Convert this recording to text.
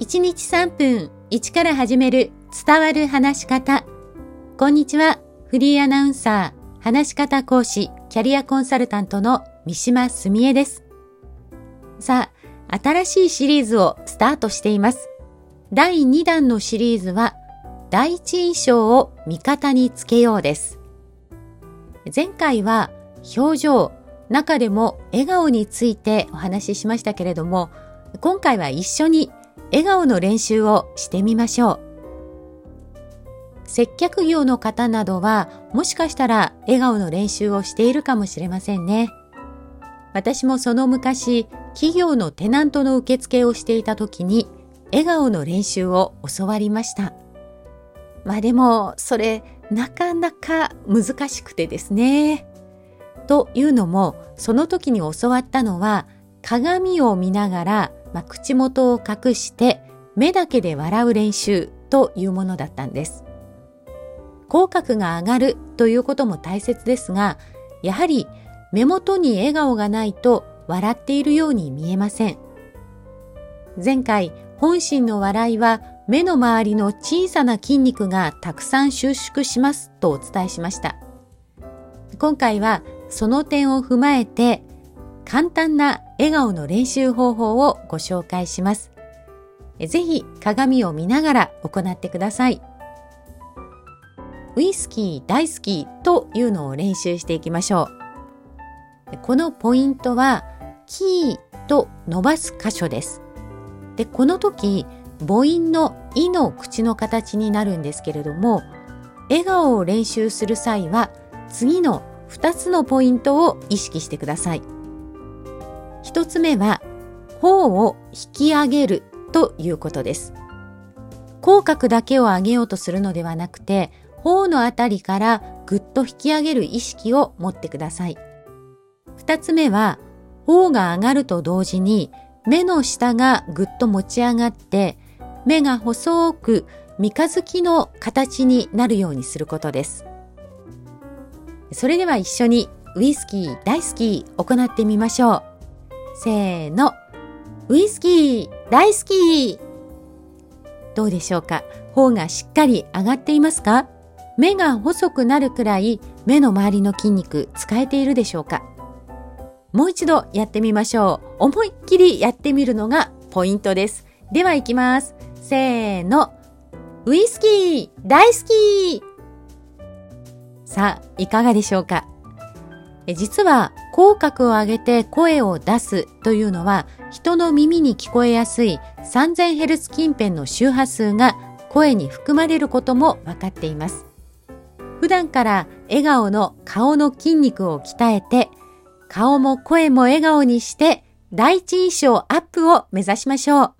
1日3分1から始める伝わる話し方。こんにちは。フリーアナウンサー、話し方講師、キャリアコンサルタントの三島澄江です。さあ、新しいシリーズをスタートしています。第2弾のシリーズは、第一印象を味方につけようです。前回は表情、中でも笑顔についてお話ししましたけれども、今回は一緒に笑顔の練習をしてみましょう。接客業の方などはもしかしたら笑顔の練習をしているかもしれませんね。私もその昔、企業のテナントの受付をしていた時に笑顔の練習を教わりました。まあでも、それなかなか難しくてですね。というのも、その時に教わったのは鏡を見ながらまあ、口元を隠して目だけで笑う練習というものだったんです。口角が上がるということも大切ですが、やはり目元に笑顔がないと笑っているように見えません。前回、本心の笑いは目の周りの小さな筋肉がたくさん収縮しますとお伝えしました。今回はその点を踏まえて簡単な笑顔の練習方法をご紹介します。ぜひ鏡を見ながら行ってください。ウイスキー大好きというのを練習していきましょう。このポイントは、キーと伸ばす箇所です。で、この時、母音のいの口の形になるんですけれども、笑顔を練習する際は、次の2つのポイントを意識してください。一つ目は、頬を引き上げるということです。口角だけを上げようとするのではなくて、頬のあたりからぐっと引き上げる意識を持ってください。二つ目は、頬が上がると同時に、目の下がぐっと持ち上がって、目が細く三日月の形になるようにすることです。それでは一緒にウイスキー大好き行ってみましょう。せーの。ウイスキー大好きどうでしょうか？頬がしっかり上がっていますか？目が細くなるくらい目の周りの筋肉使えているでしょうか？もう一度やってみましょう。思いっきりやってみるのがポイントです。では行きます。せーの。ウイスキー大好きさあ、いかがでしょうか？実は口角を上げて声を出すというのは人の耳に聞こえやすい 3000Hz 近辺の周波数が声に含まれることも分かっています。普段から笑顔の顔の筋肉を鍛えて顔も声も笑顔にして第一印象アップを目指しましょう。